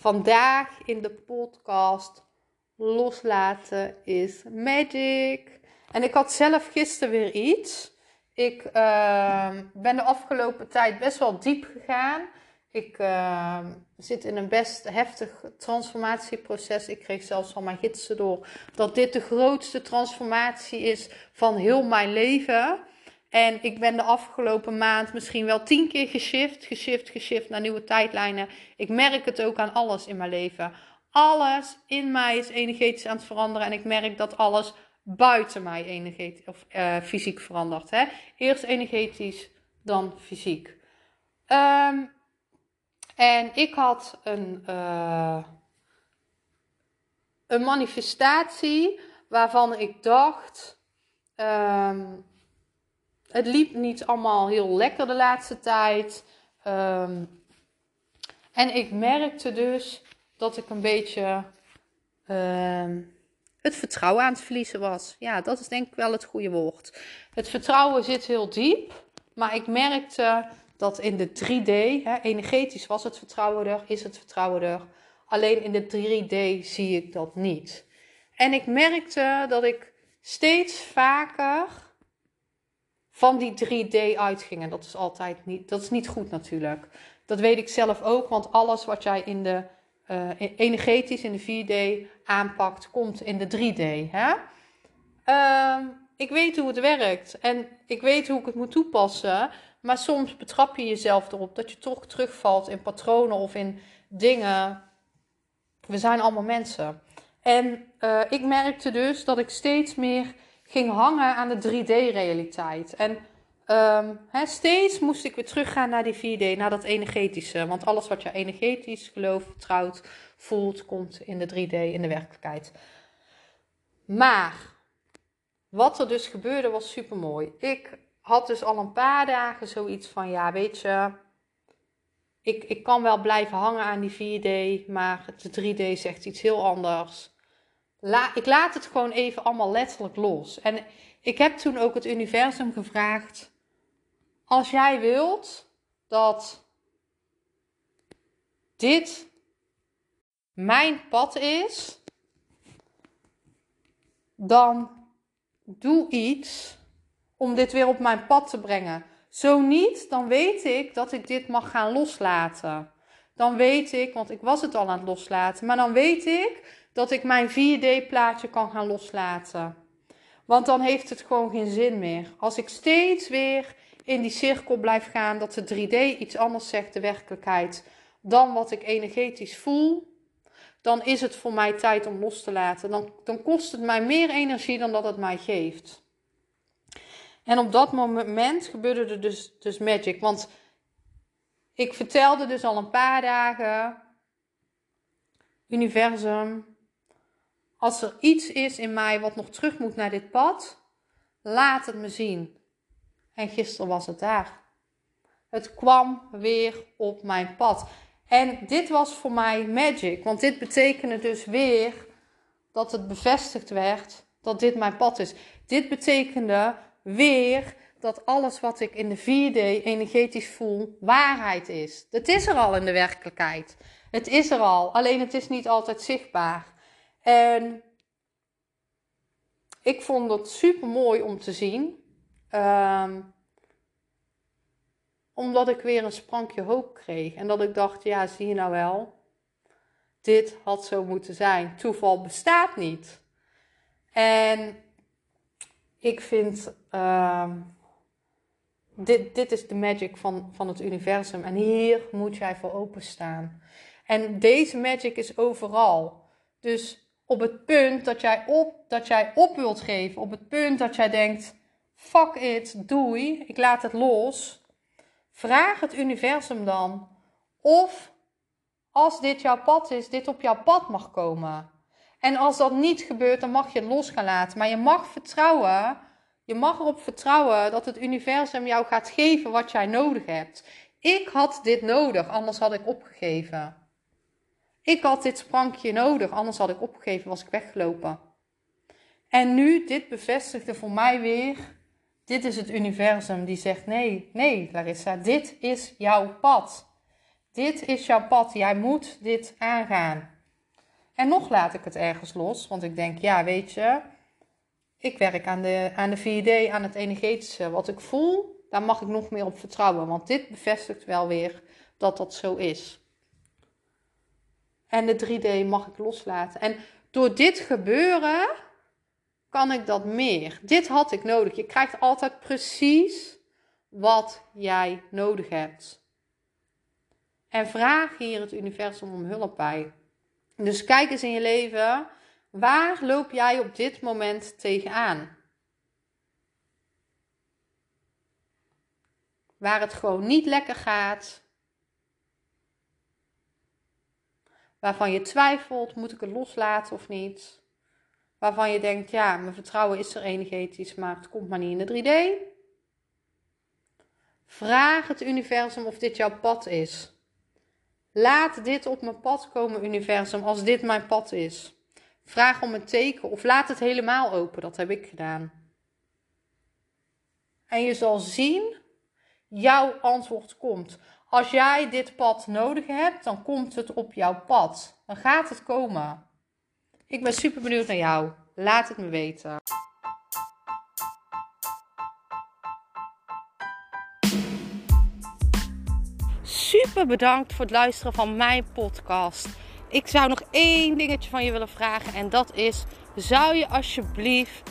Vandaag in de podcast Loslaten is Magic. En ik had zelf gisteren weer iets. Ik uh, ben de afgelopen tijd best wel diep gegaan. Ik uh, zit in een best heftig transformatieproces. Ik kreeg zelfs van mijn gidsen door dat dit de grootste transformatie is van heel mijn leven. En ik ben de afgelopen maand misschien wel tien keer geshift, geshift, geshift naar nieuwe tijdlijnen. Ik merk het ook aan alles in mijn leven. Alles in mij is energetisch aan het veranderen. En ik merk dat alles buiten mij energetisch of uh, fysiek verandert. Hè? Eerst energetisch, dan fysiek. Um, en ik had een, uh, een manifestatie waarvan ik dacht. Um, het liep niet allemaal heel lekker de laatste tijd. Um, en ik merkte dus dat ik een beetje um, het vertrouwen aan het verliezen was. Ja, dat is denk ik wel het goede woord. Het vertrouwen zit heel diep. Maar ik merkte dat in de 3D, hè, energetisch was het vertrouwen er, is het vertrouwen er. Alleen in de 3D zie ik dat niet. En ik merkte dat ik steeds vaker van die 3D uitging. En dat is altijd niet, dat is niet goed natuurlijk. Dat weet ik zelf ook, want alles wat jij in de uh, energetisch in de 4D aanpakt, komt in de 3D. Hè? Uh, ik weet hoe het werkt en ik weet hoe ik het moet toepassen. Maar soms betrap je jezelf erop dat je toch terugvalt in patronen of in dingen. We zijn allemaal mensen. En uh, ik merkte dus dat ik steeds meer ging hangen aan de 3D-realiteit. En hè, steeds moest ik weer teruggaan naar die 4D, naar dat energetische. Want alles wat je energetisch gelooft, vertrouwt, voelt, komt in de 3D, in de werkelijkheid. Maar wat er dus gebeurde was super mooi. Ik had dus al een paar dagen zoiets van: ja, weet je, ik, ik kan wel blijven hangen aan die 4D, maar de 3D zegt iets heel anders. La, ik laat het gewoon even allemaal letterlijk los. En ik heb toen ook het universum gevraagd: als jij wilt dat dit mijn pad is, dan doe iets om dit weer op mijn pad te brengen. Zo niet, dan weet ik dat ik dit mag gaan loslaten. Dan weet ik, want ik was het al aan het loslaten, maar dan weet ik dat ik mijn 4D-plaatje kan gaan loslaten. Want dan heeft het gewoon geen zin meer. Als ik steeds weer in die cirkel blijf gaan, dat de 3D iets anders zegt, de werkelijkheid, dan wat ik energetisch voel, dan is het voor mij tijd om los te laten. Dan, dan kost het mij meer energie dan dat het mij geeft. En op dat moment gebeurde er dus, dus magic. Want ik vertelde dus al een paar dagen, universum, als er iets is in mij wat nog terug moet naar dit pad, laat het me zien. En gisteren was het daar. Het kwam weer op mijn pad. En dit was voor mij magic, want dit betekende dus weer dat het bevestigd werd dat dit mijn pad is. Dit betekende weer dat alles wat ik in de 4D energetisch voel waarheid is. Het is er al in de werkelijkheid. Het is er al, alleen het is niet altijd zichtbaar. En ik vond het super mooi om te zien. Um, omdat ik weer een sprankje hoop kreeg. En dat ik dacht, ja, zie je nou wel. Dit had zo moeten zijn. Toeval bestaat niet. En ik vind, uh, dit, dit is de magic van, van het universum. En hier moet jij voor openstaan. En deze magic is overal. Dus op het punt dat jij op, dat jij op wilt geven, op het punt dat jij denkt: fuck it, doei, ik laat het los. Vraag het universum dan of als dit jouw pad is, dit op jouw pad mag komen. En als dat niet gebeurt, dan mag je het los gaan laten. Maar je mag vertrouwen, je mag erop vertrouwen dat het universum jou gaat geven wat jij nodig hebt. Ik had dit nodig, anders had ik opgegeven. Ik had dit sprankje nodig, anders had ik opgegeven, was ik weggelopen. En nu, dit bevestigde voor mij weer, dit is het universum die zegt, nee, nee Larissa, dit is jouw pad. Dit is jouw pad, jij moet dit aangaan. En nog laat ik het ergens los, want ik denk, ja, weet je, ik werk aan de, aan de 4D, aan het energetische. Wat ik voel, daar mag ik nog meer op vertrouwen, want dit bevestigt wel weer dat dat zo is. En de 3D mag ik loslaten. En door dit gebeuren kan ik dat meer. Dit had ik nodig. Je krijgt altijd precies wat jij nodig hebt. En vraag hier het universum om hulp bij. Dus kijk eens in je leven, waar loop jij op dit moment tegenaan? Waar het gewoon niet lekker gaat. Waarvan je twijfelt, moet ik het loslaten of niet? Waarvan je denkt, ja, mijn vertrouwen is er energetisch, maar het komt maar niet in de 3D. Vraag het universum of dit jouw pad is. Laat dit op mijn pad komen, universum, als dit mijn pad is. Vraag om een teken of laat het helemaal open. Dat heb ik gedaan. En je zal zien, jouw antwoord komt. Als jij dit pad nodig hebt, dan komt het op jouw pad. Dan gaat het komen. Ik ben super benieuwd naar jou. Laat het me weten. super bedankt voor het luisteren van mijn podcast. Ik zou nog één dingetje van je willen vragen. En dat is: zou je alsjeblieft